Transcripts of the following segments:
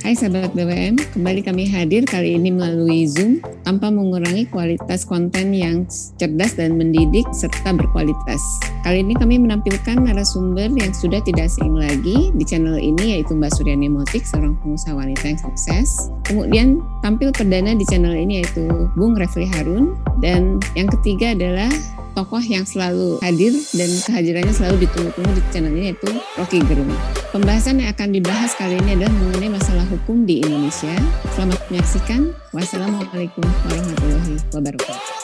Hai sahabat BWM, kembali kami hadir kali ini melalui Zoom tanpa mengurangi kualitas konten yang cerdas dan mendidik serta berkualitas. Kali ini kami menampilkan narasumber yang sudah tidak asing lagi di channel ini yaitu Mbak Suryani Motik, seorang pengusaha wanita yang sukses. Kemudian tampil perdana di channel ini yaitu Bung Refli Harun dan yang ketiga adalah tokoh yang selalu hadir dan kehadirannya selalu ditunggu-tunggu di channel ini yaitu Rocky Gerung. Pembahasan yang akan dibahas kali ini adalah mengenai masalah hukum di Indonesia. Selamat menyaksikan. Wassalamualaikum warahmatullahi wabarakatuh.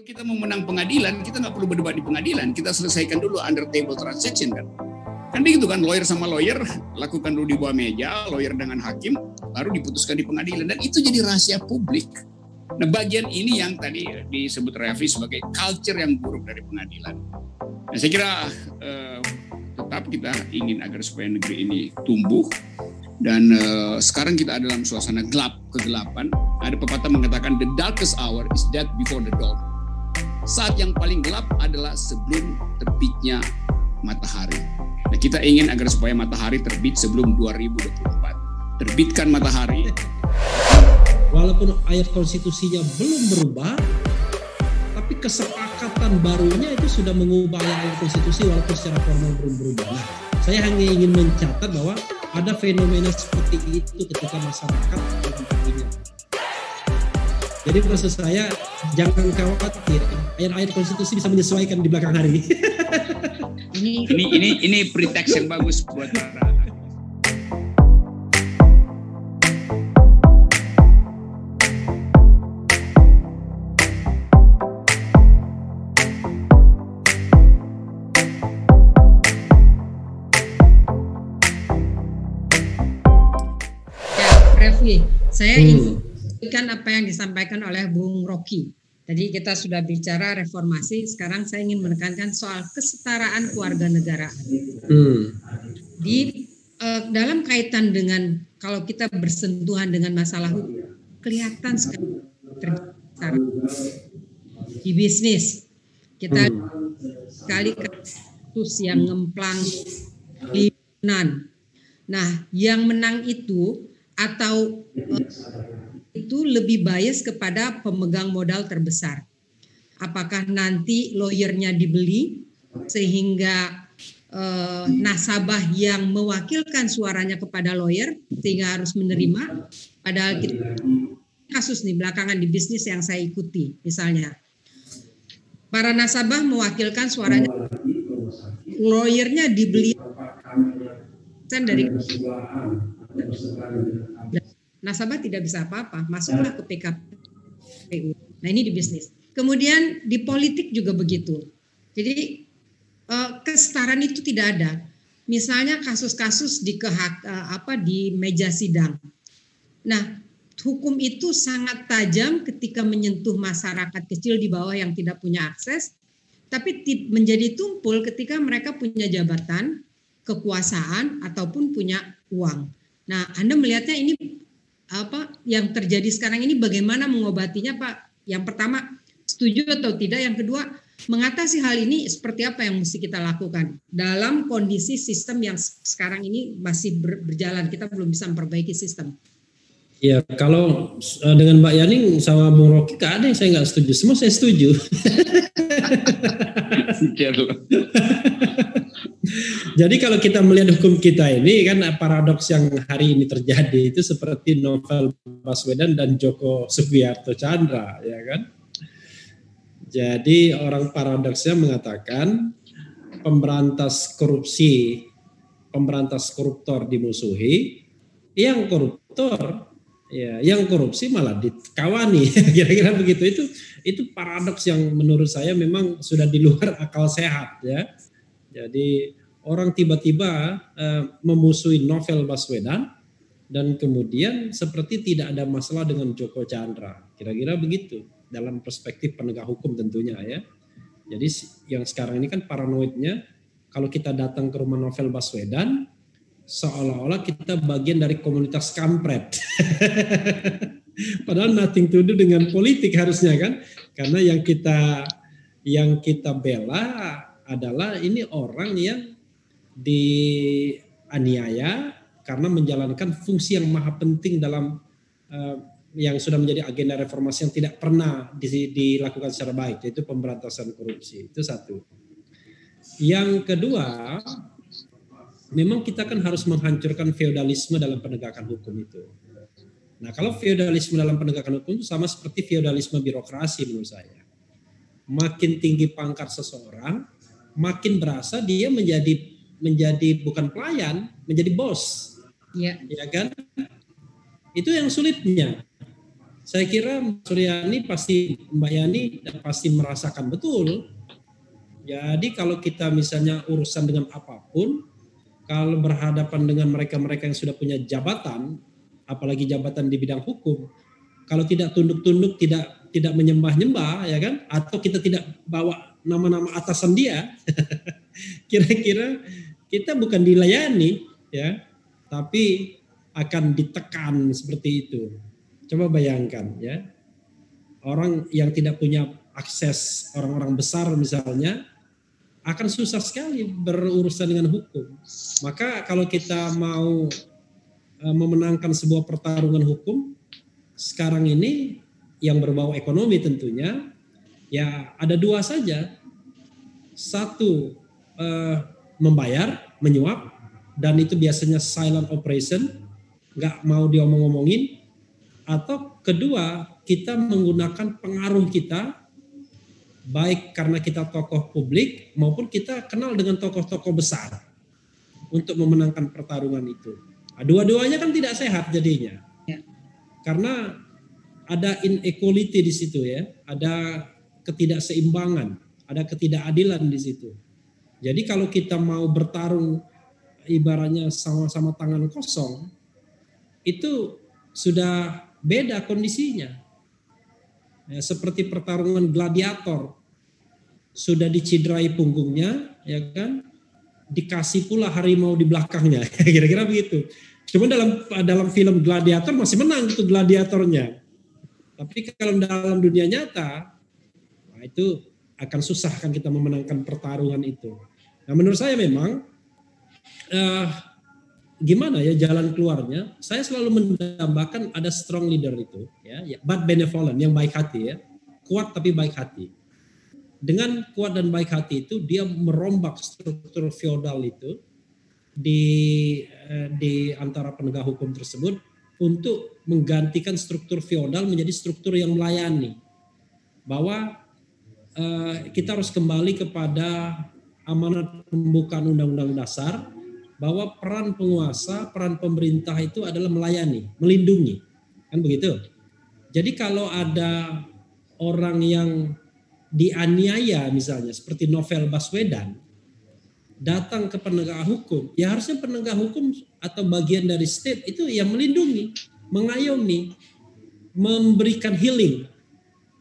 kita mau menang pengadilan, kita nggak perlu berdebat di pengadilan, kita selesaikan dulu under table transaction kan. Kan begitu kan, lawyer sama lawyer, lakukan dulu di bawah meja, lawyer dengan hakim, baru diputuskan di pengadilan. Dan itu jadi rahasia publik. Nah bagian ini yang tadi disebut Revi sebagai culture yang buruk dari pengadilan. Nah saya kira eh, tetap kita ingin agar supaya negeri ini tumbuh, dan uh, sekarang kita ada dalam suasana gelap, kegelapan. Ada pepatah mengatakan the darkest hour is death before the dawn saat yang paling gelap adalah sebelum terbitnya matahari. Nah, kita ingin agar supaya matahari terbit sebelum 2024. Terbitkan matahari. Walaupun ayat konstitusinya belum berubah, tapi kesepakatan barunya itu sudah mengubah ayat konstitusi walaupun secara formal belum berubah. Nah, saya hanya ingin mencatat bahwa ada fenomena seperti itu ketika masyarakat jadi maksud saya jangan khawatir, ayat-ayat konstitusi bisa menyesuaikan di belakang hari. ini ini ini ini pretext yang bagus buat para Ya, saya hmm. ingin kan apa yang disampaikan oleh Bung Rocky. Tadi kita sudah bicara reformasi, sekarang saya ingin menekankan soal kesetaraan keluarga negara. Hmm. Di uh, dalam kaitan dengan kalau kita bersentuhan dengan masalah hukum, kelihatan sekali terjadi di bisnis. Kita hmm. sekali kasus yang ngemplang di Nah, yang menang itu atau uh, itu lebih bias kepada pemegang modal terbesar. Apakah nanti lawyernya dibeli sehingga eh, nasabah yang mewakilkan suaranya kepada lawyer sehingga harus menerima? Padahal kasus nih belakangan di bisnis yang saya ikuti misalnya. Para nasabah mewakilkan suaranya. Lawyernya dibeli. Dari nasabah tidak bisa apa-apa, masuklah ke PKPU. Nah ini di bisnis. Kemudian di politik juga begitu. Jadi eh, kesetaraan itu tidak ada. Misalnya kasus-kasus di kehak eh, apa di meja sidang. Nah, hukum itu sangat tajam ketika menyentuh masyarakat kecil di bawah yang tidak punya akses, tapi menjadi tumpul ketika mereka punya jabatan, kekuasaan ataupun punya uang. Nah, Anda melihatnya ini apa yang terjadi sekarang ini bagaimana mengobatinya Pak? Yang pertama setuju atau tidak? Yang kedua mengatasi hal ini seperti apa yang mesti kita lakukan dalam kondisi sistem yang sekarang ini masih berjalan kita belum bisa memperbaiki sistem. Ya kalau eh, dengan Mbak Yani sama Bung Rocky gak ada yang saya nggak setuju, semua saya setuju. Jadi kalau kita melihat hukum kita ini kan paradoks yang hari ini terjadi itu seperti novel Baswedan dan Joko Sugiarto Chandra ya kan. Jadi orang paradoksnya mengatakan pemberantas korupsi, pemberantas koruptor dimusuhi, yang koruptor ya yang korupsi malah dikawani. Kira-kira begitu. Itu itu paradoks yang menurut saya memang sudah di luar akal sehat ya. Jadi orang tiba-tiba uh, memusuhi novel Baswedan dan kemudian seperti tidak ada masalah dengan Joko Chandra. Kira-kira begitu dalam perspektif penegak hukum tentunya ya. Jadi yang sekarang ini kan paranoidnya kalau kita datang ke rumah novel Baswedan seolah-olah kita bagian dari komunitas kampret. Padahal nothing to do dengan politik harusnya kan, karena yang kita yang kita bela adalah ini orang yang dianiaya karena menjalankan fungsi yang maha penting dalam uh, yang sudah menjadi agenda reformasi yang tidak pernah dilakukan secara baik yaitu pemberantasan korupsi itu satu. Yang kedua, memang kita kan harus menghancurkan feodalisme dalam penegakan hukum itu. Nah, kalau feodalisme dalam penegakan hukum itu sama seperti feodalisme birokrasi menurut saya. Makin tinggi pangkat seseorang, makin berasa dia menjadi menjadi bukan pelayan, menjadi bos. Ya. Ya kan? Itu yang sulitnya. Saya kira Suryani pasti Mbak Yani pasti merasakan betul. Jadi kalau kita misalnya urusan dengan apa pun, kalau berhadapan dengan mereka-mereka yang sudah punya jabatan, apalagi jabatan di bidang hukum, kalau tidak tunduk-tunduk, tidak tidak menyembah-nyembah, ya kan? Atau kita tidak bawa nama-nama atasan dia, kira-kira kita bukan dilayani, ya, tapi akan ditekan seperti itu. Coba bayangkan ya, orang yang tidak punya akses orang-orang besar misalnya akan susah sekali berurusan dengan hukum. Maka kalau kita mau e, memenangkan sebuah pertarungan hukum sekarang ini yang berbau ekonomi tentunya ya ada dua saja. Satu eh, membayar, menyuap dan itu biasanya silent operation, nggak mau diomong-omongin atau kedua, kita menggunakan pengaruh kita baik karena kita tokoh publik maupun kita kenal dengan tokoh-tokoh besar untuk memenangkan pertarungan itu. Nah, dua-duanya kan tidak sehat jadinya. Ya. Karena ada inequality di situ ya, ada ketidakseimbangan, ada ketidakadilan di situ. Jadi kalau kita mau bertarung ibaratnya sama-sama tangan kosong, itu sudah beda kondisinya. Ya, seperti pertarungan gladiator, sudah dicidrai punggungnya, ya kan? Dikasih pula harimau di belakangnya, kira-kira begitu. Cuma dalam dalam film gladiator masih menang itu gladiatornya. Tapi kalau dalam dunia nyata, nah itu akan susah kan kita memenangkan pertarungan itu. Nah menurut saya memang uh, gimana ya jalan keluarnya? Saya selalu mendambakan ada strong leader itu, ya, ya, but benevolent, yang baik hati ya, kuat tapi baik hati. Dengan kuat dan baik hati itu dia merombak struktur feodal itu di eh, di antara penegak hukum tersebut untuk menggantikan struktur feodal menjadi struktur yang melayani. Bahwa eh, kita harus kembali kepada amanat pembukaan undang-undang dasar bahwa peran penguasa, peran pemerintah itu adalah melayani, melindungi. Kan begitu? Jadi kalau ada orang yang dianiaya misalnya seperti novel Baswedan datang ke penegak hukum, ya harusnya penegak hukum atau bagian dari state itu yang melindungi, mengayomi, memberikan healing,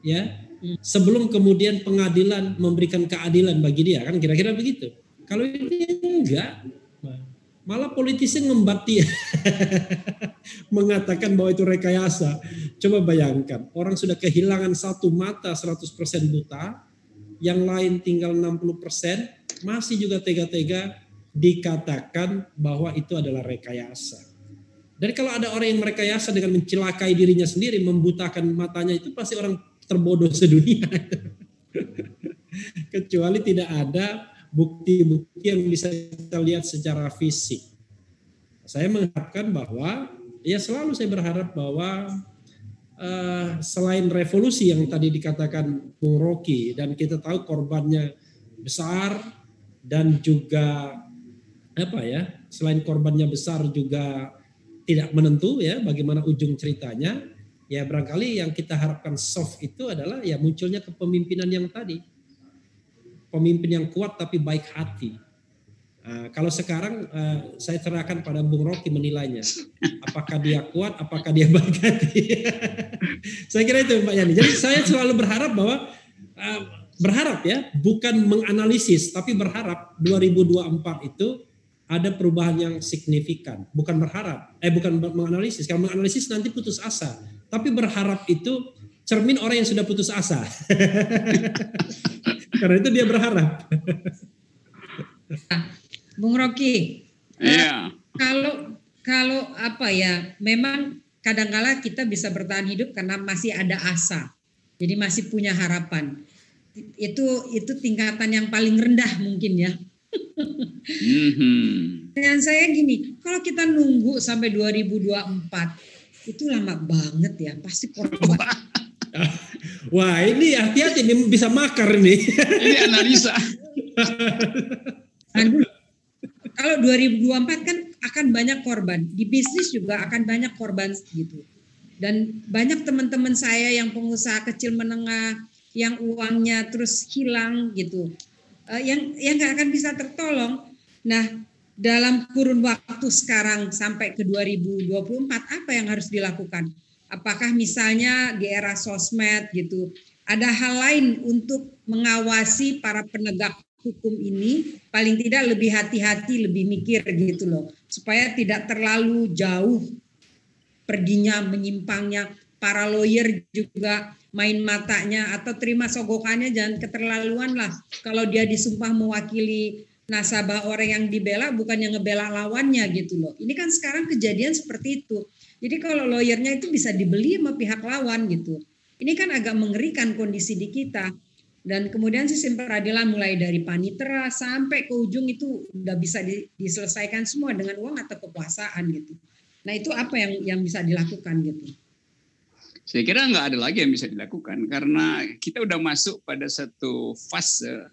ya sebelum kemudian pengadilan memberikan keadilan bagi dia kan kira-kira begitu. Kalau ini enggak, Malah politisi ngembat. Mengatakan bahwa itu rekayasa. Coba bayangkan, orang sudah kehilangan satu mata 100% buta, yang lain tinggal 60%, masih juga tega-tega dikatakan bahwa itu adalah rekayasa. Dan kalau ada orang yang merekayasa dengan mencelakai dirinya sendiri, membutakan matanya itu pasti orang terbodoh sedunia. Kecuali tidak ada bukti-bukti yang bisa kita lihat secara fisik. Saya mengharapkan bahwa ya selalu saya berharap bahwa uh, selain revolusi yang tadi dikatakan Bung Rocky dan kita tahu korbannya besar dan juga apa ya selain korbannya besar juga tidak menentu ya bagaimana ujung ceritanya ya barangkali yang kita harapkan soft itu adalah ya munculnya kepemimpinan yang tadi pemimpin yang kuat tapi baik hati. Uh, kalau sekarang uh, saya serahkan pada Bung Rocky menilainya, apakah dia kuat, apakah dia baik hati. saya kira itu Mbak Yani. Jadi saya selalu berharap bahwa uh, berharap ya, bukan menganalisis, tapi berharap 2024 itu ada perubahan yang signifikan. Bukan berharap, eh bukan menganalisis. Kalau menganalisis nanti putus asa. Tapi berharap itu cermin orang yang sudah putus asa. Karena itu dia berharap. Bung Rocky, yeah. kalau kalau apa ya, memang kadangkala kita bisa bertahan hidup karena masih ada asa. Jadi masih punya harapan. Itu itu tingkatan yang paling rendah mungkin ya mm-hmm. Dengan saya gini, kalau kita nunggu sampai 2024 itu lama banget ya, pasti korban. Wah ini hati-hati ini bisa makar nih. ini analisa. kalau 2024 kan akan banyak korban di bisnis juga akan banyak korban gitu dan banyak teman-teman saya yang pengusaha kecil menengah yang uangnya terus hilang gitu uh, yang yang nggak akan bisa tertolong. Nah, dalam kurun waktu sekarang sampai ke 2024 apa yang harus dilakukan? Apakah misalnya di era sosmed gitu, ada hal lain untuk mengawasi para penegak hukum ini paling tidak lebih hati-hati, lebih mikir gitu loh, supaya tidak terlalu jauh perginya, menyimpangnya. Para lawyer juga main matanya atau terima sogokannya jangan keterlaluan lah. Kalau dia disumpah mewakili nasabah orang yang dibela bukan yang ngebela lawannya gitu loh. Ini kan sekarang kejadian seperti itu. Jadi kalau lawyernya itu bisa dibeli sama pihak lawan gitu. Ini kan agak mengerikan kondisi di kita. Dan kemudian sistem peradilan mulai dari panitera sampai ke ujung itu udah bisa diselesaikan semua dengan uang atau kekuasaan gitu. Nah itu apa yang yang bisa dilakukan gitu. Saya kira nggak ada lagi yang bisa dilakukan karena kita udah masuk pada satu fase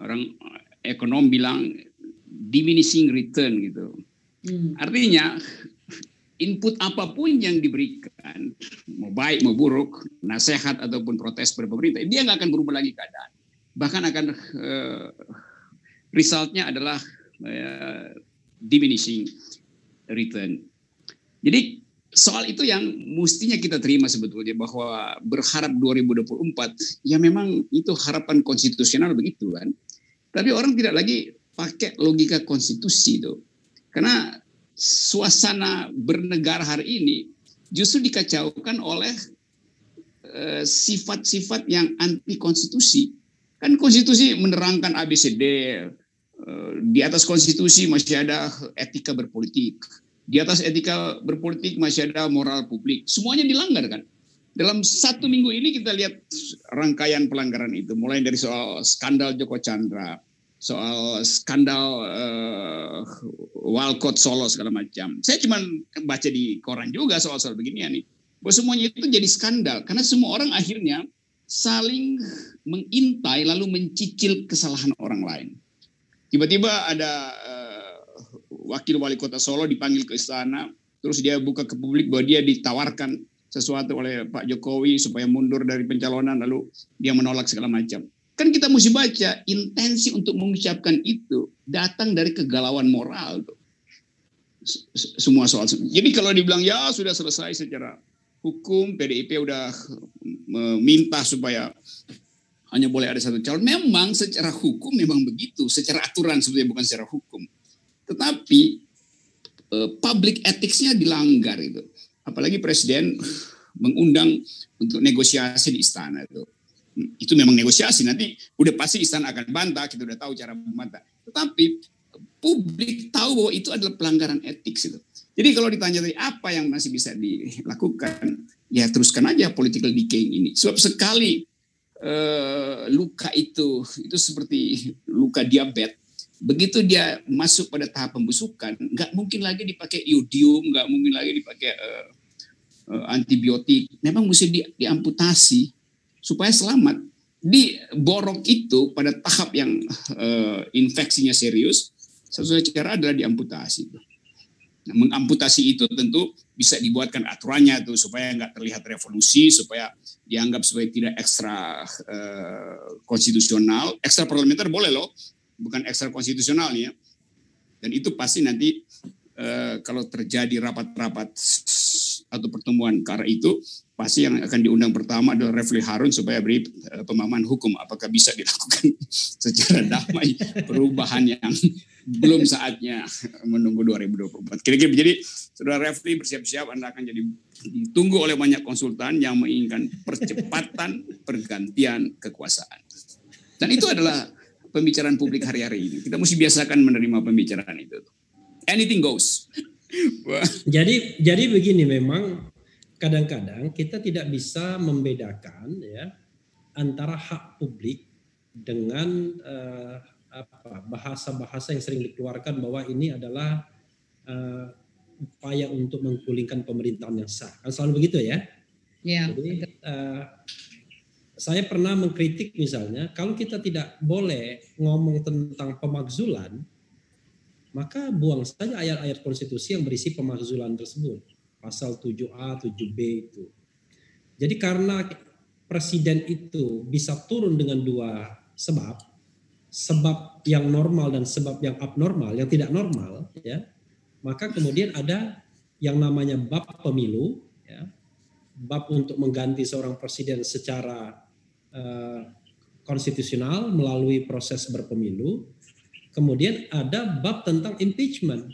orang ekonom bilang diminishing return gitu. Hmm. Artinya input apa pun yang diberikan, mau baik mau buruk, nasihat ataupun protes pada pemerintah, dia nggak akan berubah lagi keadaan. Bahkan akan uh, resultnya adalah uh, diminishing return. Jadi soal itu yang mestinya kita terima sebetulnya bahwa berharap 2024 ya memang itu harapan konstitusional begitu kan. Tapi orang tidak lagi pakai logika konstitusi itu. Karena suasana bernegara hari ini justru dikacaukan oleh eh, sifat-sifat yang anti konstitusi. Kan konstitusi menerangkan ABCD, uh, eh, di atas konstitusi masih ada etika berpolitik di atas etika berpolitik masih ada moral publik. Semuanya dilanggar kan. Dalam satu minggu ini kita lihat rangkaian pelanggaran itu. Mulai dari soal skandal Joko Chandra, soal skandal uh, Walcott Solo segala macam. Saya cuma baca di koran juga soal-soal beginian nih. Bahwa semuanya itu jadi skandal. Karena semua orang akhirnya saling mengintai lalu mencicil kesalahan orang lain. Tiba-tiba ada uh, wakil wali kota Solo dipanggil ke istana, terus dia buka ke publik bahwa dia ditawarkan sesuatu oleh Pak Jokowi supaya mundur dari pencalonan, lalu dia menolak segala macam. Kan kita mesti baca intensi untuk mengucapkan itu datang dari kegalauan moral tuh. Semua soal. Jadi kalau dibilang ya sudah selesai secara hukum, PDIP udah meminta supaya hanya boleh ada satu calon. Memang secara hukum memang begitu, secara aturan sebetulnya bukan secara hukum. Tetapi uh, public ethics-nya dilanggar itu. Apalagi presiden mengundang untuk negosiasi di istana itu. Itu memang negosiasi nanti udah pasti istana akan bantah, kita udah tahu cara membantah. Tetapi publik tahu bahwa itu adalah pelanggaran etik itu. Jadi kalau ditanya tadi apa yang masih bisa dilakukan, ya teruskan aja political decay ini. Sebab sekali uh, luka itu itu seperti luka diabetes begitu dia masuk pada tahap pembusukan, nggak mungkin lagi dipakai iodium, nggak mungkin lagi dipakai uh, uh, antibiotik. Memang mesti di, diamputasi supaya selamat. Di borok itu pada tahap yang uh, infeksinya serius, satu cara adalah diamputasi. Nah, mengamputasi itu tentu bisa dibuatkan aturannya tuh supaya nggak terlihat revolusi, supaya dianggap sebagai tidak ekstra uh, konstitusional, ekstra parlementer boleh loh, bukan ekstra konstitusional ya. Dan itu pasti nanti eh, kalau terjadi rapat-rapat atau pertemuan karena itu pasti yang akan diundang pertama adalah Refli Harun supaya beri uh, pemahaman hukum apakah bisa dilakukan secara damai perubahan yang belum saatnya menunggu 2024. Kira-kira jadi Saudara Refli bersiap-siap Anda akan jadi ditunggu oleh banyak konsultan yang menginginkan percepatan pergantian kekuasaan. Dan itu adalah pembicaraan publik hari-hari ini. Kita mesti biasakan menerima pembicaraan itu. Anything goes. jadi jadi begini memang kadang-kadang kita tidak bisa membedakan ya antara hak publik dengan uh, apa bahasa-bahasa yang sering dikeluarkan bahwa ini adalah uh, upaya untuk menggulingkan pemerintahan yang sah. Kan selalu begitu ya? Iya. Jadi uh, saya pernah mengkritik misalnya kalau kita tidak boleh ngomong tentang pemakzulan, maka buang saja ayat-ayat konstitusi yang berisi pemakzulan tersebut pasal 7A, 7B itu. Jadi karena presiden itu bisa turun dengan dua sebab, sebab yang normal dan sebab yang abnormal, yang tidak normal, ya, maka kemudian ada yang namanya bab pemilu, ya, bab untuk mengganti seorang presiden secara uh, konstitusional melalui proses berpemilu. Kemudian ada bab tentang impeachment,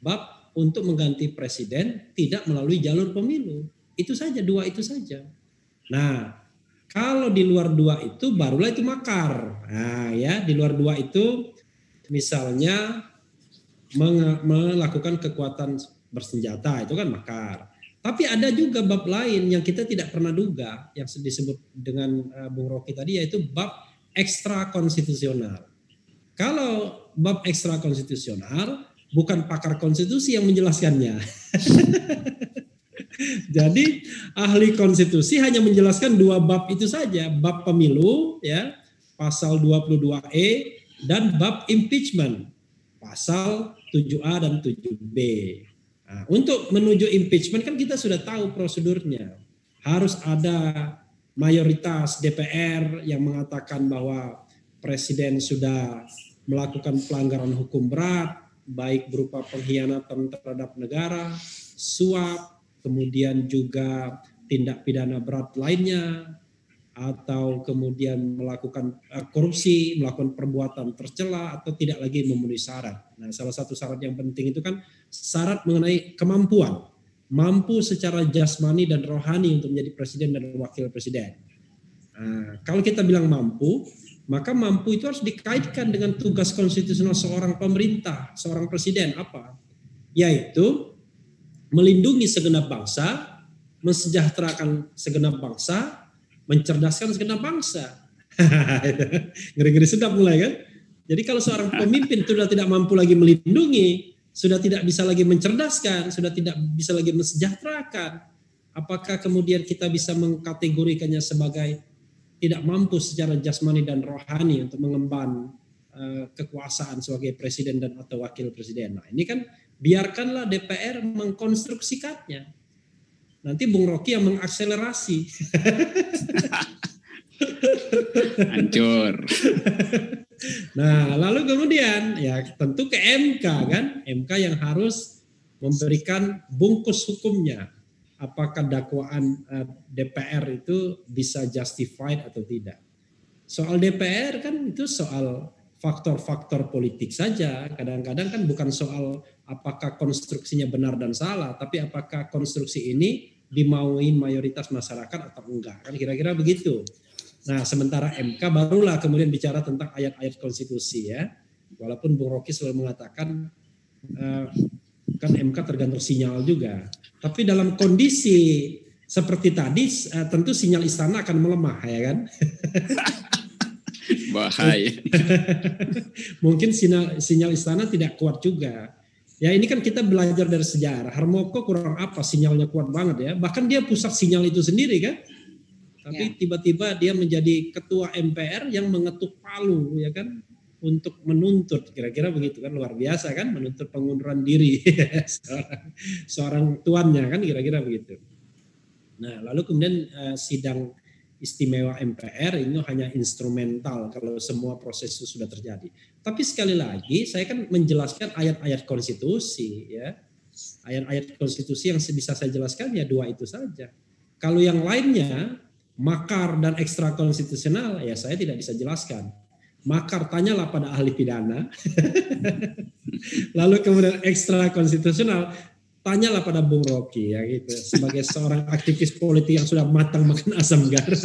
bab untuk mengganti presiden tidak melalui jalur pemilu. Itu saja, dua itu saja. Nah, kalau di luar dua itu barulah itu makar. Nah, ya, di luar dua itu misalnya melakukan kekuatan bersenjata itu kan makar. Tapi ada juga bab lain yang kita tidak pernah duga yang disebut dengan uh, Bung Rocky tadi yaitu bab ekstra konstitusional. Kalau bab ekstra konstitusional bukan pakar konstitusi yang menjelaskannya. Jadi ahli konstitusi hanya menjelaskan dua bab itu saja, bab pemilu ya, pasal 22E dan bab impeachment, pasal 7A dan 7B. Nah, untuk menuju impeachment kan kita sudah tahu prosedurnya. Harus ada mayoritas DPR yang mengatakan bahwa presiden sudah melakukan pelanggaran hukum berat, baik berupa pengkhianatan terhadap negara, suap, kemudian juga tindak pidana berat lainnya, atau kemudian melakukan eh, korupsi, melakukan perbuatan tercela atau tidak lagi memenuhi syarat. Nah, salah satu syarat yang penting itu kan syarat mengenai kemampuan, mampu secara jasmani dan rohani untuk menjadi presiden dan wakil presiden. Nah, kalau kita bilang mampu, maka mampu itu harus dikaitkan dengan tugas konstitusional seorang pemerintah, seorang presiden apa? Yaitu melindungi segenap bangsa, mensejahterakan segenap bangsa, mencerdaskan segenap bangsa. Ngeri-ngeri sedap mulai kan? Jadi kalau seorang pemimpin sudah tidak mampu lagi melindungi, sudah tidak bisa lagi mencerdaskan, sudah tidak bisa lagi mensejahterakan, apakah kemudian kita bisa mengkategorikannya sebagai tidak mampu secara jasmani dan rohani untuk mengemban uh, kekuasaan sebagai presiden dan atau wakil presiden. Nah, ini kan biarkanlah DPR mengkonstruksikannya. Nanti Bung Rocky yang mengakselerasi. Hancur. nah, lalu kemudian ya tentu ke MK kan, MK yang harus memberikan bungkus hukumnya apakah dakwaan eh, DPR itu bisa justified atau tidak. Soal DPR kan itu soal faktor-faktor politik saja. Kadang-kadang kan bukan soal apakah konstruksinya benar dan salah, tapi apakah konstruksi ini dimauin mayoritas masyarakat atau enggak. Kan kira-kira begitu. Nah, sementara MK barulah kemudian bicara tentang ayat-ayat konstitusi ya. Walaupun Bung Rocky selalu mengatakan uh, kan MK tergantung sinyal juga. Tapi dalam kondisi seperti tadi, eh, tentu sinyal istana akan melemah, ya kan? Bahaya. Mungkin sinyal, sinyal istana tidak kuat juga. Ya ini kan kita belajar dari sejarah. Harmoko kurang apa sinyalnya kuat banget ya. Bahkan dia pusat sinyal itu sendiri kan. Tapi ya. tiba-tiba dia menjadi ketua MPR yang mengetuk palu ya kan untuk menuntut kira-kira begitu kan luar biasa kan menuntut pengunduran diri seorang, seorang tuannya kan kira-kira begitu. Nah lalu kemudian uh, sidang istimewa MPR ini hanya instrumental kalau semua proses itu sudah terjadi. Tapi sekali lagi saya kan menjelaskan ayat-ayat konstitusi ya. ayat-ayat konstitusi yang bisa saya jelaskan ya dua itu saja. Kalau yang lainnya makar dan ekstra konstitusional ya saya tidak bisa jelaskan. Makar tanyalah pada ahli pidana. Lalu kemudian ekstra konstitusional tanyalah pada Bung Rocky ya gitu sebagai seorang aktivis politik yang sudah matang makan asam garam.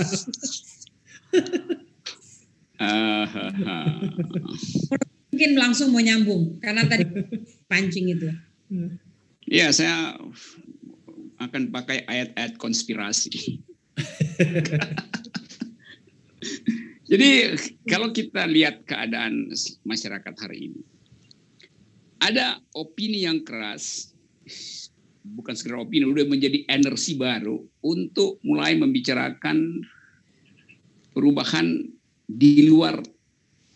Mungkin langsung mau nyambung karena tadi pancing itu. Ya, saya akan pakai ayat-ayat konspirasi. Jadi kalau kita lihat keadaan masyarakat hari ini, ada opini yang keras, bukan sekedar opini, udah menjadi energi baru untuk mulai membicarakan perubahan di luar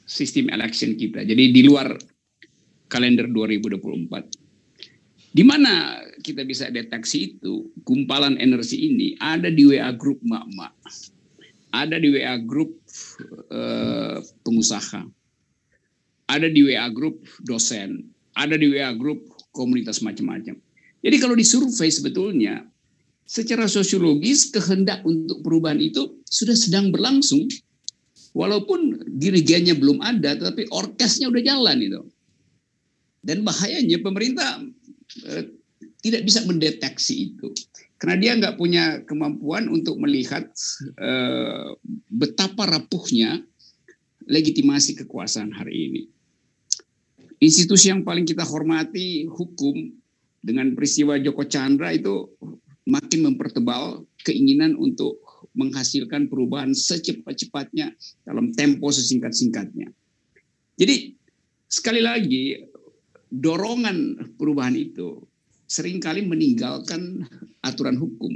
sistem election kita. Jadi di luar kalender 2024. Di mana kita bisa deteksi itu gumpalan energi ini ada di WA grup mak-mak, ada di WA grup eh, pengusaha, ada di WA grup dosen, ada di WA grup komunitas macam-macam. Jadi kalau disurvei sebetulnya secara sosiologis kehendak untuk perubahan itu sudah sedang berlangsung walaupun dirigennya belum ada tapi orkesnya udah jalan itu. Dan bahayanya pemerintah Eh, tidak bisa mendeteksi itu karena dia nggak punya kemampuan untuk melihat uh, betapa rapuhnya legitimasi kekuasaan hari ini. Institusi yang paling kita hormati hukum dengan peristiwa Joko Chandra itu makin mempertebal keinginan untuk menghasilkan perubahan secepat-cepatnya dalam tempo sesingkat-singkatnya. Jadi sekali lagi dorongan perubahan itu sering kali meninggalkan aturan hukum.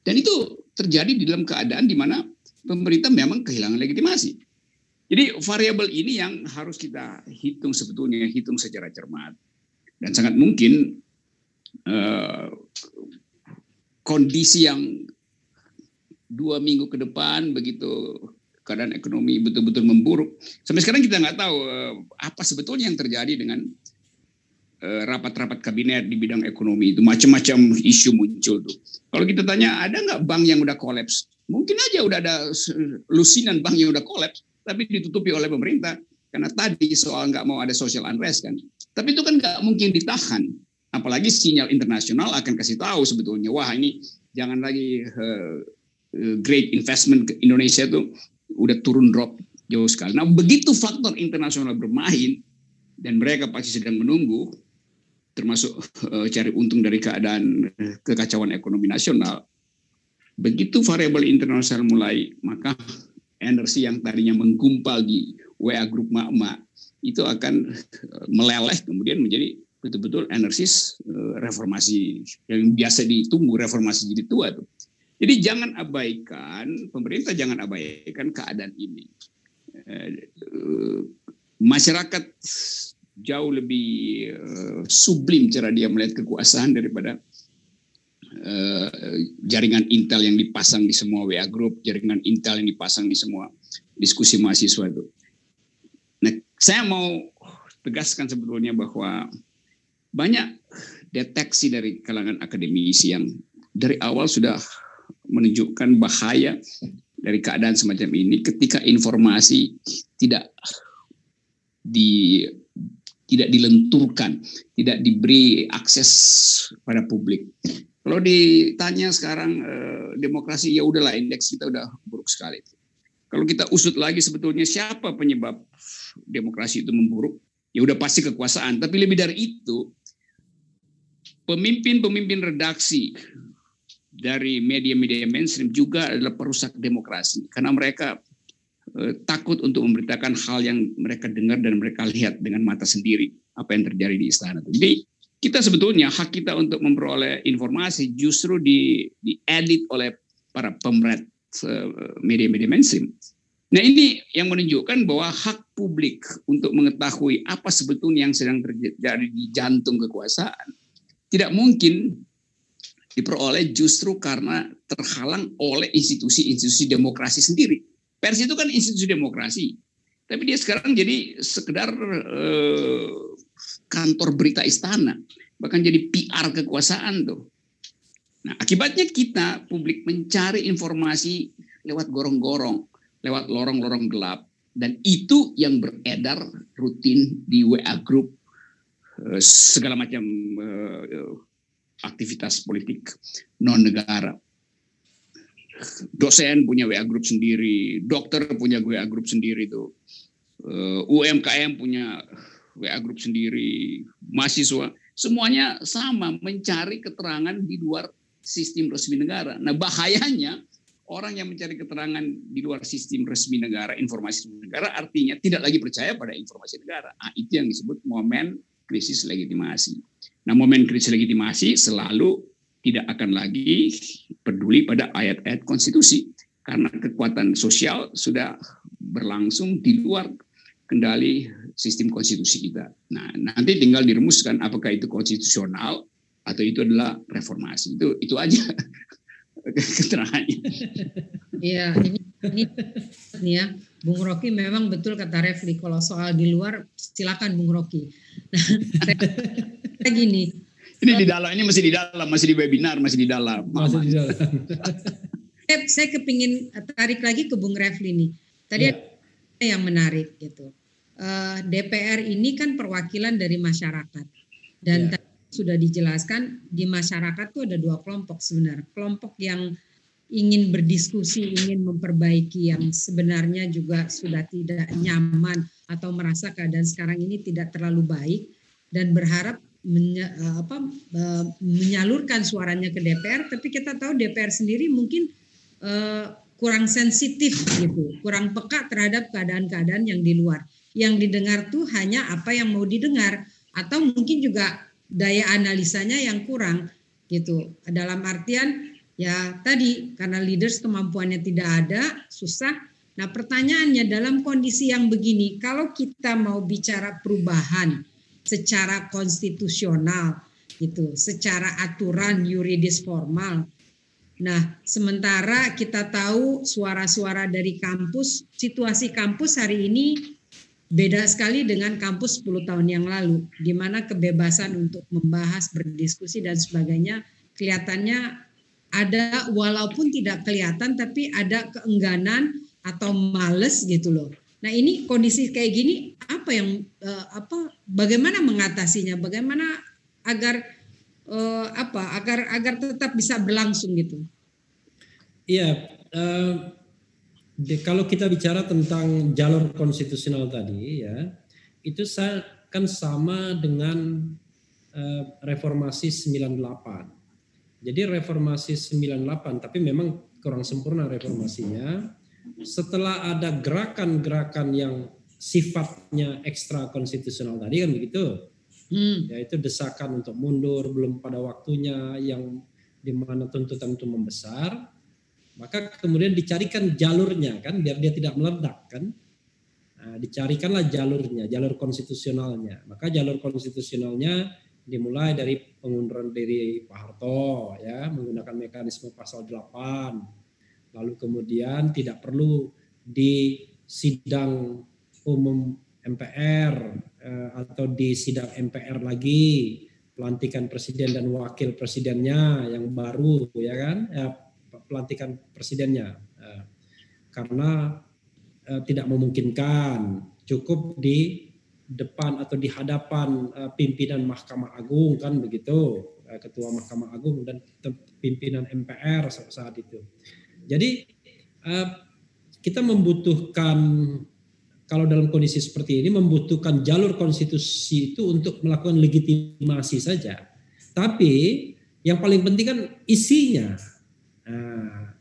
Dan itu terjadi di dalam keadaan di mana pemerintah memang kehilangan legitimasi. Jadi variabel ini yang harus kita hitung sebetulnya, hitung secara cermat. Dan sangat mungkin eh, kondisi yang dua minggu ke depan begitu keadaan ekonomi betul-betul memburuk. Sampai sekarang kita nggak tahu eh, apa sebetulnya yang terjadi dengan rapat-rapat kabinet di bidang ekonomi itu macam-macam isu muncul tuh. Kalau kita tanya ada nggak bank yang udah kolaps? Mungkin aja udah ada lusinan bank yang udah kolaps, tapi ditutupi oleh pemerintah karena tadi soal nggak mau ada social unrest kan. Tapi itu kan nggak mungkin ditahan. Apalagi sinyal internasional akan kasih tahu sebetulnya wah ini jangan lagi uh, great investment ke Indonesia tuh udah turun drop jauh sekali. Nah begitu faktor internasional bermain dan mereka pasti sedang menunggu termasuk uh, cari untung dari keadaan eh, kekacauan ekonomi nasional. Begitu variabel internasional mulai, maka energi yang tadinya menggumpal di WA grup mak-mak itu akan eh, meleleh kemudian menjadi betul-betul energi reformasi yang biasa ditunggu reformasi jadi tua tuh. Jadi jangan abaikan pemerintah jangan abaikan keadaan ini. Masyarakat jauh lebih uh, sublim cara dia melihat kekuasaan daripada uh, jaringan intel yang dipasang di semua WA group, jaringan intel yang dipasang di semua diskusi mahasiswa itu. Nah, saya mau tegaskan sebetulnya bahwa banyak deteksi dari kalangan akademisi yang dari awal sudah menunjukkan bahaya dari keadaan semacam ini ketika informasi tidak di tidak dilenturkan, tidak diberi akses pada publik. Kalau ditanya sekarang eh, demokrasi ya udahlah indeks kita udah buruk sekali. Kalau kita usut lagi sebetulnya siapa penyebab demokrasi itu memburuk? Ya udah pasti kekuasaan. Tapi lebih dari itu, pemimpin-pemimpin redaksi dari media-media mainstream juga adalah perusak demokrasi karena mereka takut untuk memberitakan hal yang mereka dengar dan mereka lihat dengan mata sendiri apa yang terjadi di istana. Jadi kita sebetulnya hak kita untuk memperoleh informasi justru di diedit oleh para pemerat eh, media-media mainstream. Nah ini yang menunjukkan bahwa hak publik untuk mengetahui apa sebetulnya yang sedang terjadi di jantung kekuasaan tidak mungkin diperoleh justru karena terhalang oleh institusi-institusi demokrasi sendiri. Pers itu kan institusi demokrasi. Tapi dia sekarang jadi sekedar eh, kantor berita istana. bahkan jadi PR kekuasaan tuh. Nah, akibatnya kita publik mencari informasi lewat gorong-gorong, lewat lorong-lorong gelap dan itu yang beredar rutin di WA group eh, segala macam eh, aktivitas politik non negara. Dosen punya WA group sendiri, dokter punya WA group sendiri tuh. Eh, UMKM punya WA group sendiri, mahasiswa semuanya sama mencari keterangan di luar sistem resmi negara. Nah bahayanya orang yang mencari keterangan di luar sistem resmi negara, informasi resmi negara, artinya tidak lagi percaya pada informasi negara. Nah, itu yang disebut momen krisis legitimasi. Nah, momen krisis legitimasi selalu tidak akan lagi peduli pada ayat-ayat konstitusi karena kekuatan sosial sudah berlangsung di luar kendali sistem konstitusi kita. Nah, nanti tinggal dirumuskan apakah itu konstitusional atau itu adalah reformasi. Itu itu aja keterangannya. Iya, ini ini nih ya, Bung Rocky memang betul kata Refli kalau soal di luar silakan Bung Rocky. Nah, saya gini. Ini di dalam, ini masih di dalam, masih di webinar, masih di dalam. Masih di dalam. saya, saya kepingin tarik lagi ke Bung Refli nih. Tadi ya. ada yang menarik gitu. Uh, eh, DPR ini kan perwakilan dari masyarakat dan ya sudah dijelaskan di masyarakat tuh ada dua kelompok sebenarnya. Kelompok yang ingin berdiskusi, ingin memperbaiki yang sebenarnya juga sudah tidak nyaman atau merasa keadaan sekarang ini tidak terlalu baik dan berharap menya, apa, menyalurkan suaranya ke DPR. Tapi kita tahu DPR sendiri mungkin uh, kurang sensitif gitu, kurang peka terhadap keadaan-keadaan yang di luar. Yang didengar tuh hanya apa yang mau didengar atau mungkin juga daya analisanya yang kurang gitu. Dalam artian ya tadi karena leaders kemampuannya tidak ada, susah. Nah, pertanyaannya dalam kondisi yang begini, kalau kita mau bicara perubahan secara konstitusional gitu, secara aturan yuridis formal. Nah, sementara kita tahu suara-suara dari kampus, situasi kampus hari ini Beda sekali dengan kampus 10 tahun yang lalu, di mana kebebasan untuk membahas, berdiskusi, dan sebagainya kelihatannya ada walaupun tidak kelihatan tapi ada keengganan atau males gitu loh. Nah ini kondisi kayak gini apa yang uh, apa bagaimana mengatasinya? Bagaimana agar uh, apa agar agar tetap bisa berlangsung gitu? Iya, uh, kalau kita bicara tentang jalur konstitusional tadi ya, itu saya kan sama dengan uh, reformasi 98. Jadi reformasi 98 tapi memang kurang sempurna reformasinya. Setelah ada gerakan-gerakan yang sifatnya ekstra konstitusional tadi kan begitu. Hmm. Yaitu desakan untuk mundur belum pada waktunya yang di mana tuntutan itu membesar maka kemudian dicarikan jalurnya kan biar dia tidak meledak kan. Nah, dicarikanlah jalurnya, jalur konstitusionalnya. Maka jalur konstitusionalnya dimulai dari pengunduran diri Pak Harto ya, menggunakan mekanisme pasal 8. Lalu kemudian tidak perlu di sidang umum MPR eh, atau di sidang MPR lagi pelantikan presiden dan wakil presidennya yang baru ya kan? Ya, pelantikan presidennya. Eh, karena eh, tidak memungkinkan cukup di depan atau di hadapan eh, pimpinan Mahkamah Agung kan begitu? Ketua Mahkamah Agung dan pimpinan MPR saat itu. Jadi kita membutuhkan kalau dalam kondisi seperti ini membutuhkan jalur konstitusi itu untuk melakukan legitimasi saja. Tapi yang paling penting kan isinya Nah,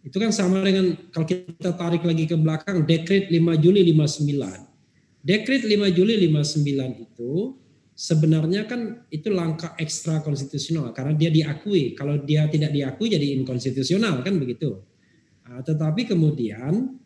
itu kan sama dengan kalau kita tarik lagi ke belakang dekret 5 Juli 59. Dekret 5 Juli 59 itu sebenarnya kan itu langkah ekstra konstitusional karena dia diakui. Kalau dia tidak diakui jadi inkonstitusional kan begitu. Nah, tetapi kemudian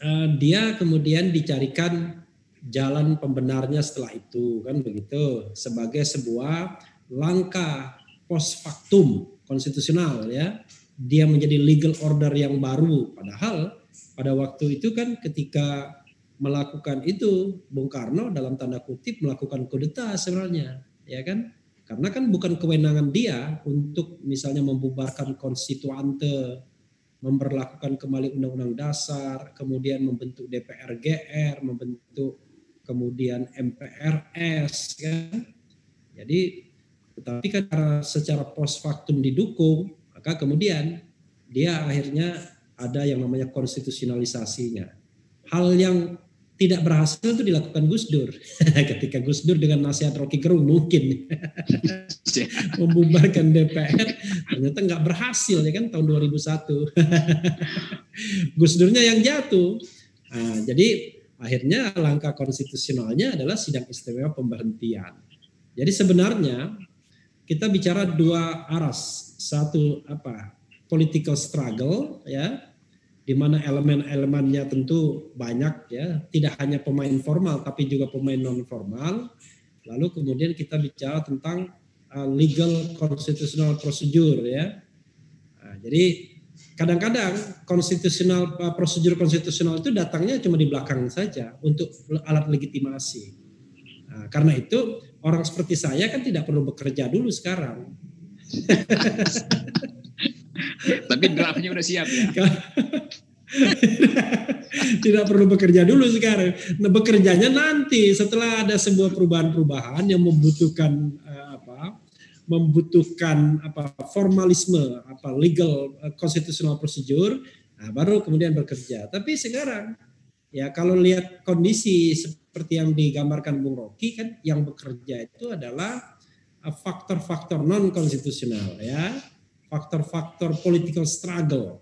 uh, dia kemudian dicarikan jalan pembenarnya setelah itu kan begitu sebagai sebuah langkah post factum konstitusional ya dia menjadi legal order yang baru padahal pada waktu itu kan ketika melakukan itu Bung Karno dalam tanda kutip melakukan kudeta sebenarnya ya kan Karena kan bukan kewenangan dia untuk misalnya membubarkan konstituante, memperlakukan kembali undang-undang dasar, kemudian membentuk DPR GR, membentuk kemudian MPRS kan. Jadi tetapi kan secara post factum didukung, maka kemudian dia akhirnya ada yang namanya konstitusionalisasinya. Hal yang tidak berhasil itu dilakukan Gus Dur. Ketika Gus Dur dengan nasihat Rocky Gerung mungkin membubarkan DPR, ternyata nggak berhasil ya kan tahun 2001. Gus Durnya yang jatuh. Nah, jadi akhirnya langkah konstitusionalnya adalah sidang istimewa pemberhentian. Jadi sebenarnya kita bicara dua aras, satu apa political struggle ya di mana elemen-elemennya tentu banyak ya, tidak hanya pemain formal tapi juga pemain non formal. Lalu kemudian kita bicara tentang uh, legal constitutional procedure ya. Nah, jadi kadang-kadang konstitusional uh, prosedur konstitusional itu datangnya cuma di belakang saja untuk alat legitimasi. Nah, karena itu orang seperti saya kan tidak perlu bekerja dulu sekarang. Tapi draftnya udah siap ya. Tidak perlu bekerja dulu sekarang. Nah, bekerjanya nanti setelah ada sebuah perubahan-perubahan yang membutuhkan uh, apa? membutuhkan apa formalisme, apa legal uh, constitutional procedure, nah, baru kemudian bekerja. Tapi sekarang ya kalau lihat kondisi seperti yang digambarkan Bung Rocky kan yang bekerja itu adalah uh, faktor-faktor non konstitusional ya, faktor-faktor political struggle.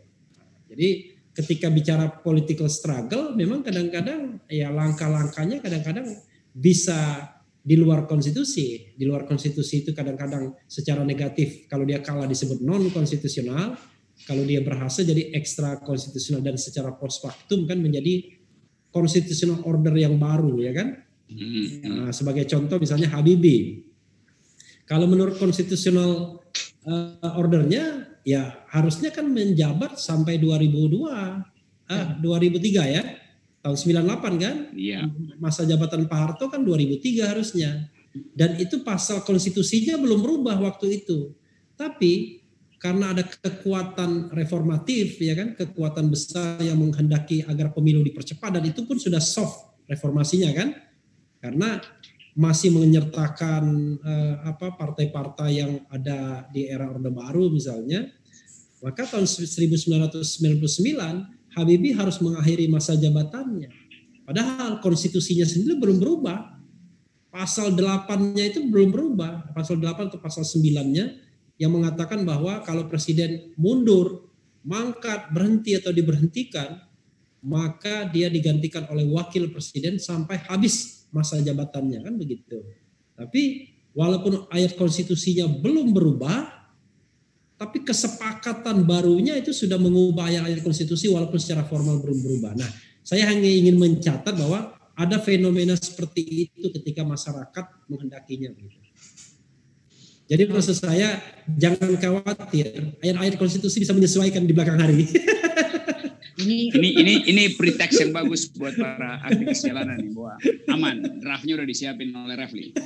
Jadi ketika bicara political struggle memang kadang-kadang ya langkah-langkahnya kadang-kadang bisa di luar konstitusi. Di luar konstitusi itu kadang-kadang secara negatif kalau dia kalah disebut non konstitusional, kalau dia berhasil jadi ekstra konstitusional dan secara post factum kan menjadi constitutional order yang baru ya kan. Hmm. Nah, sebagai contoh misalnya Habibie. Kalau menurut konstitusional uh, ordernya ya harusnya kan menjabat sampai 2002 ah 2003 ya tahun 98 kan? Iya. Masa jabatan Pak Harto kan 2003 harusnya. Dan itu pasal konstitusinya belum berubah waktu itu. Tapi karena ada kekuatan reformatif ya kan kekuatan besar yang menghendaki agar pemilu dipercepat dan itu pun sudah soft reformasinya kan? Karena masih menyertakan eh, apa partai-partai yang ada di era Orde Baru misalnya maka tahun 1999 Habibie harus mengakhiri masa jabatannya. Padahal konstitusinya sendiri belum berubah. Pasal 8-nya itu belum berubah. Pasal 8 atau pasal 9-nya yang mengatakan bahwa kalau presiden mundur, mangkat, berhenti atau diberhentikan, maka dia digantikan oleh wakil presiden sampai habis masa jabatannya kan begitu. Tapi walaupun ayat konstitusinya belum berubah, tapi kesepakatan barunya itu sudah mengubah ayat-ayat konstitusi walaupun secara formal belum berubah. Nah, saya hanya ingin mencatat bahwa ada fenomena seperti itu ketika masyarakat menghendakinya. Jadi maksud saya jangan khawatir, ayat-ayat konstitusi bisa menyesuaikan di belakang hari. ini ini ini ini pretext yang bagus buat para aktivis jalanan nih bahwa aman, draftnya udah disiapin oleh Refli.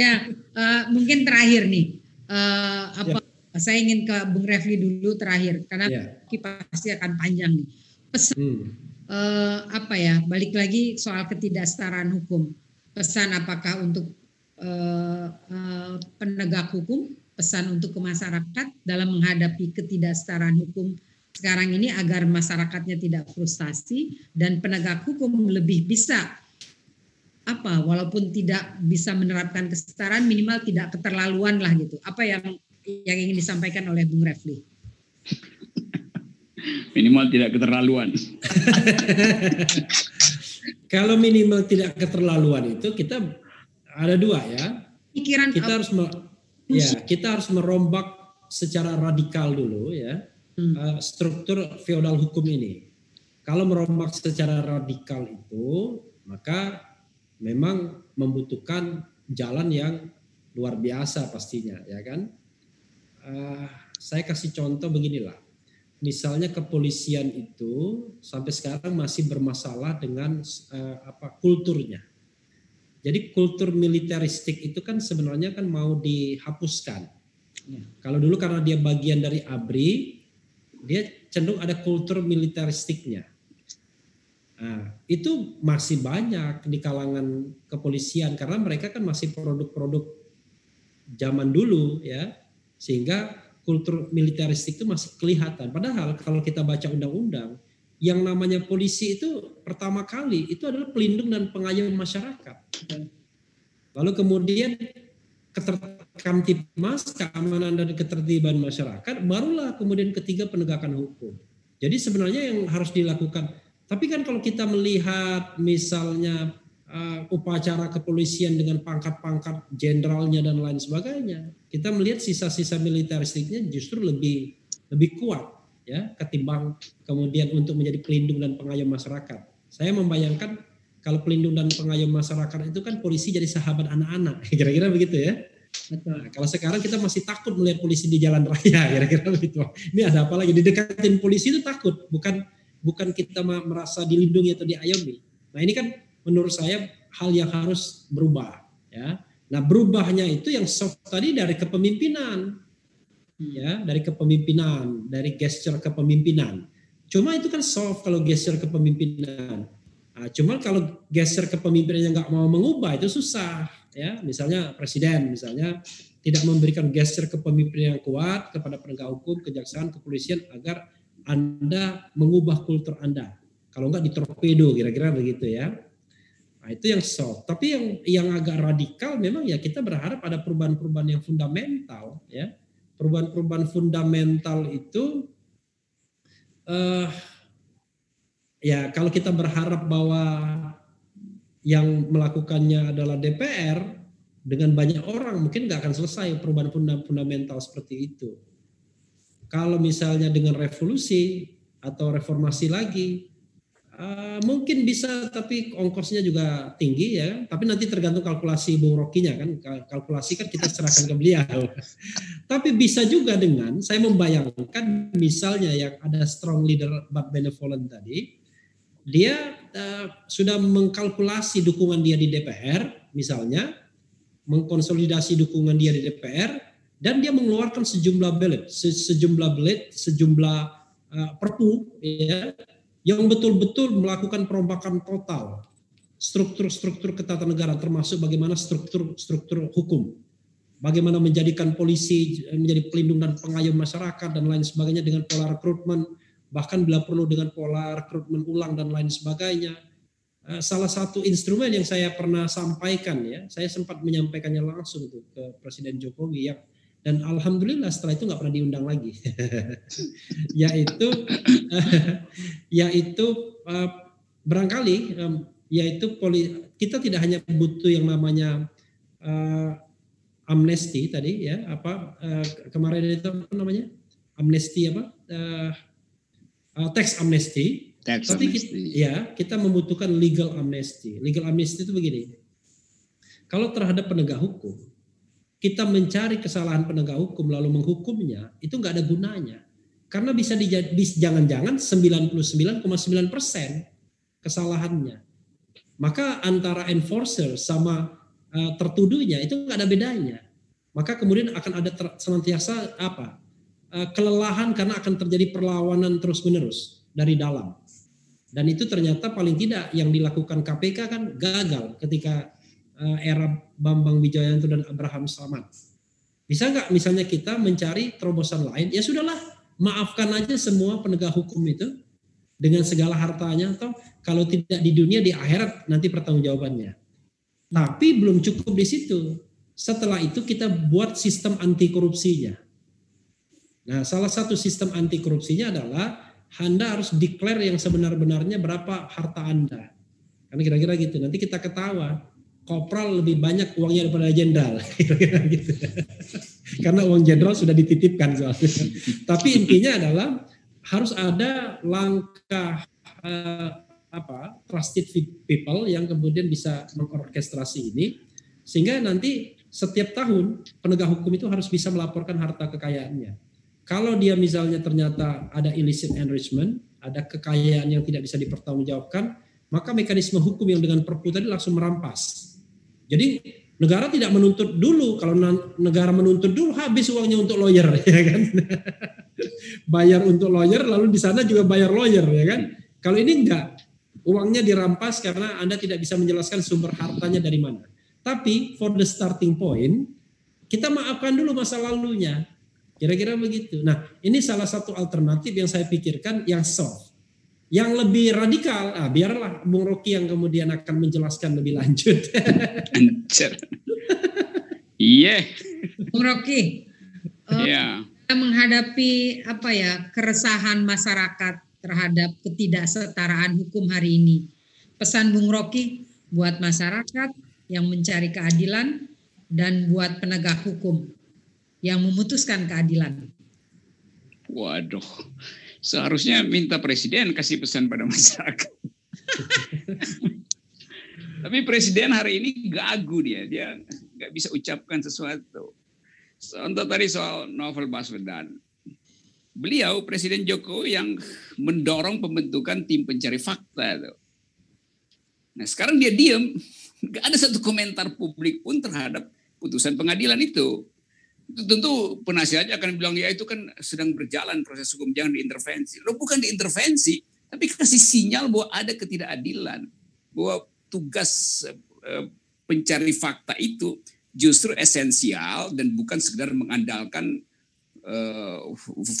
ya, uh, mungkin terakhir nih uh, apa yeah. saya ingin ke Bung Refli dulu terakhir karena yeah. pasti akan panjang nih. Pesan hmm. uh, apa ya? Balik lagi soal ketidaksetaraan hukum. Pesan apakah untuk uh, uh, penegak hukum, pesan untuk ke masyarakat dalam menghadapi ketidaksetaraan hukum sekarang ini agar masyarakatnya tidak frustasi dan penegak hukum lebih bisa apa walaupun tidak bisa menerapkan kesetaraan minimal tidak keterlaluan lah gitu. Apa yang yang ingin disampaikan oleh Bung Refli? minimal tidak keterlaluan. Kalau minimal tidak keterlaluan itu kita ada dua ya. Pikiran kita harus ya kita harus merombak secara radikal dulu ya hmm. uh, struktur feodal hukum ini. Kalau merombak secara radikal itu maka memang membutuhkan jalan yang luar biasa pastinya ya kan uh, saya kasih contoh beginilah misalnya kepolisian itu sampai sekarang masih bermasalah dengan uh, apa kulturnya Jadi kultur militeristik itu kan sebenarnya kan mau dihapuskan. Ya. Kalau dulu karena dia bagian dari ABRI, dia cenderung ada kultur militeristiknya. Nah, itu masih banyak di kalangan kepolisian karena mereka kan masih produk-produk zaman dulu ya. Sehingga kultur militeristik itu masih kelihatan. Padahal kalau kita baca undang-undang, yang namanya polisi itu pertama kali itu adalah pelindung dan pengayom masyarakat. Lalu kemudian keterkamtipmas, keamanan dan ketertiban masyarakat, barulah kemudian ketiga penegakan hukum. Jadi sebenarnya yang harus dilakukan, tapi kan kalau kita melihat misalnya uh, upacara kepolisian dengan pangkat-pangkat jenderalnya dan lain sebagainya, kita melihat sisa-sisa militeristiknya justru lebih lebih kuat ya ketimbang kemudian untuk menjadi pelindung dan pengayom masyarakat. Saya membayangkan kalau pelindung dan pengayom masyarakat itu kan polisi jadi sahabat anak-anak, kira-kira begitu ya. Nah, kalau sekarang kita masih takut melihat polisi di jalan raya, kira-kira begitu. Ini ada apa lagi? Didekatin polisi itu takut, bukan bukan kita merasa dilindungi atau diayomi. Nah ini kan menurut saya hal yang harus berubah, ya. Nah berubahnya itu yang soft tadi dari kepemimpinan, ya, dari kepemimpinan, dari gesture kepemimpinan. Cuma itu kan soft kalau gesture kepemimpinan. Nah, cuman kalau geser kepemimpinannya nggak mau mengubah itu susah ya. Misalnya presiden misalnya tidak memberikan geser kepemimpinan yang kuat kepada penegak hukum, kejaksaan, kepolisian agar Anda mengubah kultur Anda. Kalau nggak ditorpedo kira-kira begitu ya. Nah, itu yang soft. Tapi yang yang agak radikal memang ya kita berharap ada perubahan-perubahan yang fundamental ya. Perubahan-perubahan fundamental itu uh, ya kalau kita berharap bahwa yang melakukannya adalah DPR dengan banyak orang mungkin nggak akan selesai perubahan fundamental seperti itu. Kalau misalnya dengan revolusi atau reformasi lagi, uh, mungkin bisa tapi ongkosnya juga tinggi ya. Tapi nanti tergantung kalkulasi Bung Rokinya kan. Kalkulasi kan kita serahkan ke beliau. tapi bisa juga dengan saya membayangkan misalnya yang ada strong leader but benevolent tadi, dia uh, sudah mengkalkulasi dukungan dia di DPR misalnya mengkonsolidasi dukungan dia di DPR dan dia mengeluarkan sejumlah belit se sejumlah belit sejumlah uh, perpu ya yang betul-betul melakukan perombakan total struktur-struktur ketatanegaraan termasuk bagaimana struktur-struktur hukum bagaimana menjadikan polisi menjadi pelindung dan pengayom masyarakat dan lain sebagainya dengan pola rekrutmen bahkan bila perlu dengan pola rekrutmen ulang dan lain sebagainya. Eh, salah satu instrumen yang saya pernah sampaikan ya, saya sempat menyampaikannya langsung ke Presiden Jokowi yang dan alhamdulillah setelah itu nggak pernah diundang lagi, yaitu yaitu uh, barangkali yaitu poli, kita tidak hanya butuh yang namanya uh, amnesti tadi ya apa uh, kemarin itu apa namanya amnesti apa uh, uh, tax amnesty. Tax tapi amnesty. Kita, ya kita membutuhkan legal amnesty. Legal amnesty itu begini. Kalau terhadap penegak hukum, kita mencari kesalahan penegak hukum lalu menghukumnya, itu nggak ada gunanya. Karena bisa jangan-jangan 99,9 persen kesalahannya. Maka antara enforcer sama uh, tertuduhnya itu nggak ada bedanya. Maka kemudian akan ada senantiasa apa? Eh, kelelahan karena akan terjadi perlawanan terus-menerus dari dalam. Dan itu ternyata paling tidak yang dilakukan KPK kan gagal ketika era Bambang Wijayanto dan Abraham Samad. Bisa nggak misalnya kita mencari terobosan lain? Ya sudahlah, maafkan aja semua penegak hukum itu dengan segala hartanya atau kalau tidak di dunia di akhirat nanti pertanggungjawabannya. Tapi belum cukup di situ. Setelah itu kita buat sistem anti korupsinya. Nah, salah satu sistem anti korupsinya adalah Anda harus declare yang sebenar-benarnya berapa harta Anda. Karena kira-kira gitu. Nanti kita ketawa, kopral lebih banyak uangnya daripada jenderal. gitu. Karena uang jenderal sudah dititipkan soalnya. Tapi intinya adalah harus ada langkah uh, apa trusted people yang kemudian bisa mengorkestrasi ini sehingga nanti setiap tahun penegak hukum itu harus bisa melaporkan harta kekayaannya. Kalau dia misalnya ternyata ada illicit enrichment, ada kekayaan yang tidak bisa dipertanggungjawabkan, maka mekanisme hukum yang dengan perpu tadi langsung merampas. Jadi negara tidak menuntut dulu. Kalau negara menuntut dulu habis uangnya untuk lawyer ya kan. bayar untuk lawyer lalu di sana juga bayar lawyer ya kan. Kalau ini enggak, uangnya dirampas karena Anda tidak bisa menjelaskan sumber hartanya dari mana. Tapi for the starting point, kita maafkan dulu masa lalunya. Kira-kira begitu. Nah, ini salah satu alternatif yang saya pikirkan yang soft. Yang lebih radikal, ah, biarlah Bung Rocky yang kemudian akan menjelaskan lebih lanjut. Iya. Bung Rocky. Iya. Uh, menghadapi apa ya keresahan masyarakat terhadap ketidaksetaraan hukum hari ini. Pesan Bung Rocky buat masyarakat yang mencari keadilan dan buat penegak hukum yang memutuskan keadilan. Waduh, seharusnya minta presiden kasih pesan pada masyarakat. Tapi presiden hari ini gagu dia, dia nggak bisa ucapkan sesuatu. Contoh tadi soal novel Baswedan. Beliau Presiden Jokowi yang mendorong pembentukan tim pencari fakta. Tuh. Nah sekarang dia diem, nggak ada satu komentar publik pun terhadap putusan pengadilan itu tentu penasihatnya akan bilang ya itu kan sedang berjalan proses hukum jangan diintervensi. Lo bukan diintervensi, tapi kasih sinyal bahwa ada ketidakadilan, bahwa tugas eh, pencari fakta itu justru esensial dan bukan sekedar mengandalkan eh,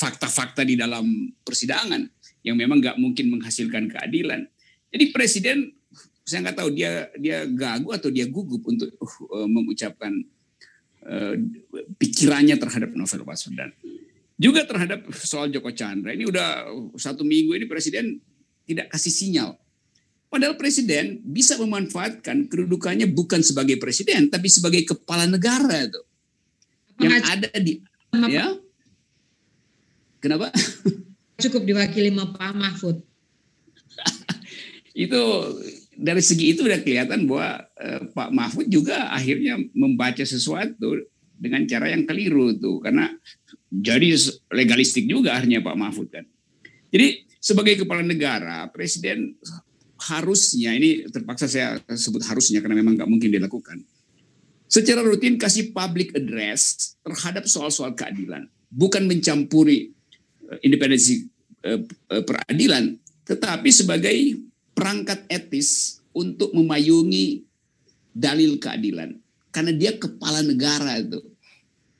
fakta-fakta di dalam persidangan yang memang nggak mungkin menghasilkan keadilan. Jadi presiden saya nggak tahu dia dia gagu atau dia gugup untuk uh, mengucapkan Eh, pikirannya terhadap novel Baswedan. Juga terhadap soal Joko Chandra. Ini udah satu minggu ini presiden tidak kasih sinyal. Padahal presiden bisa memanfaatkan kedudukannya bukan sebagai presiden, tapi sebagai kepala negara itu. Yang ada di ya. Kenapa? Cukup diwakili Pak Mahfud. itu dari segi itu udah kelihatan bahwa eh, Pak Mahfud juga akhirnya membaca sesuatu dengan cara yang keliru tuh karena jadi legalistik juga akhirnya Pak Mahfud kan. Jadi sebagai kepala negara presiden harusnya ini terpaksa saya sebut harusnya karena memang nggak mungkin dilakukan. Secara rutin kasih public address terhadap soal-soal keadilan, bukan mencampuri eh, independensi eh, peradilan, tetapi sebagai perangkat etis untuk memayungi dalil keadilan. Karena dia kepala negara itu.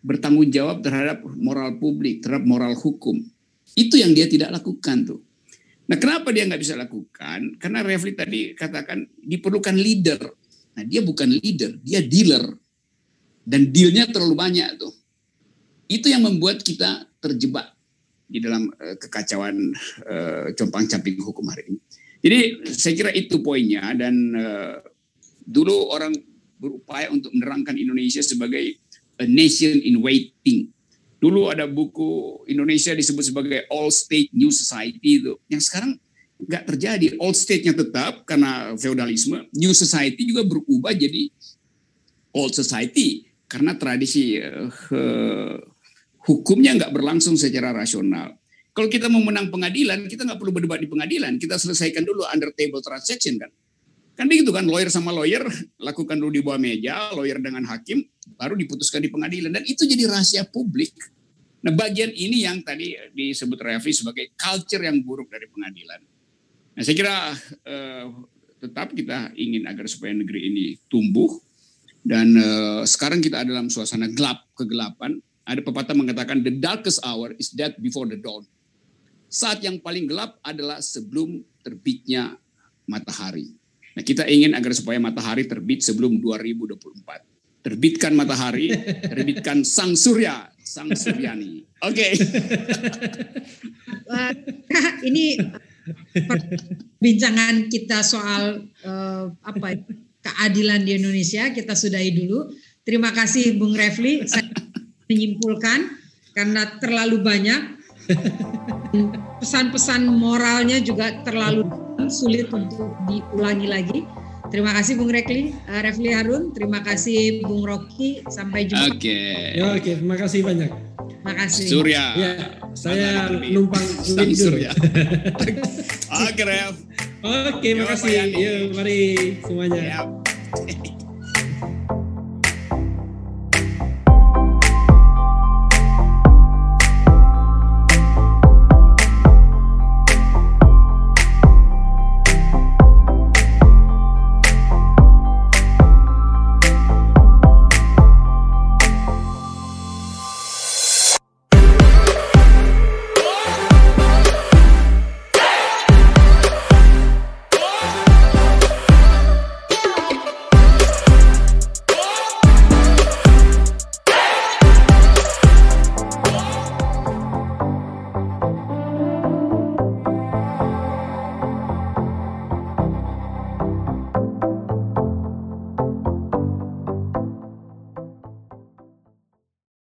Bertanggung jawab terhadap moral publik, terhadap moral hukum. Itu yang dia tidak lakukan tuh. Nah kenapa dia nggak bisa lakukan? Karena Refli tadi katakan diperlukan leader. Nah dia bukan leader, dia dealer. Dan dealnya terlalu banyak tuh. Itu yang membuat kita terjebak di dalam uh, kekacauan uh, compang camping hukum hari ini. Jadi saya kira itu poinnya dan uh, dulu orang berupaya untuk menerangkan Indonesia sebagai a nation in waiting. Dulu ada buku Indonesia disebut sebagai all state new society itu. Yang sekarang nggak terjadi. All state-nya tetap karena feudalisme. New society juga berubah jadi old society karena tradisi uh, hukumnya nggak berlangsung secara rasional. Kalau kita mau menang pengadilan, kita nggak perlu berdebat di pengadilan. Kita selesaikan dulu under table transaction kan. Kan begitu kan, lawyer sama lawyer, lakukan dulu di bawah meja, lawyer dengan hakim, baru diputuskan di pengadilan. Dan itu jadi rahasia publik. Nah bagian ini yang tadi disebut Revi sebagai culture yang buruk dari pengadilan. Nah saya kira eh, tetap kita ingin agar supaya negeri ini tumbuh. Dan eh, sekarang kita dalam suasana gelap, kegelapan. Ada pepatah mengatakan the darkest hour is death before the dawn saat yang paling gelap adalah sebelum terbitnya matahari. Nah, kita ingin agar supaya matahari terbit sebelum 2024. Terbitkan matahari, terbitkan sang surya, sang suryani. Oke. Okay. ini perbincangan kita soal uh, apa keadilan di Indonesia kita sudahi dulu. Terima kasih Bung Refli. Saya menyimpulkan karena terlalu banyak Pesan-pesan moralnya juga terlalu sulit untuk diulangi lagi. Terima kasih Bung Rekli, uh, Refli Harun. Terima kasih Bung Rocky. Sampai jumpa. Oke. Okay. Ya, oke, okay. terima kasih banyak. Terima kasih. Surya. Ya, saya numpang Sang Surya. oke, Ref. Oke, okay, makasih. Yuk, mari semuanya. Yep.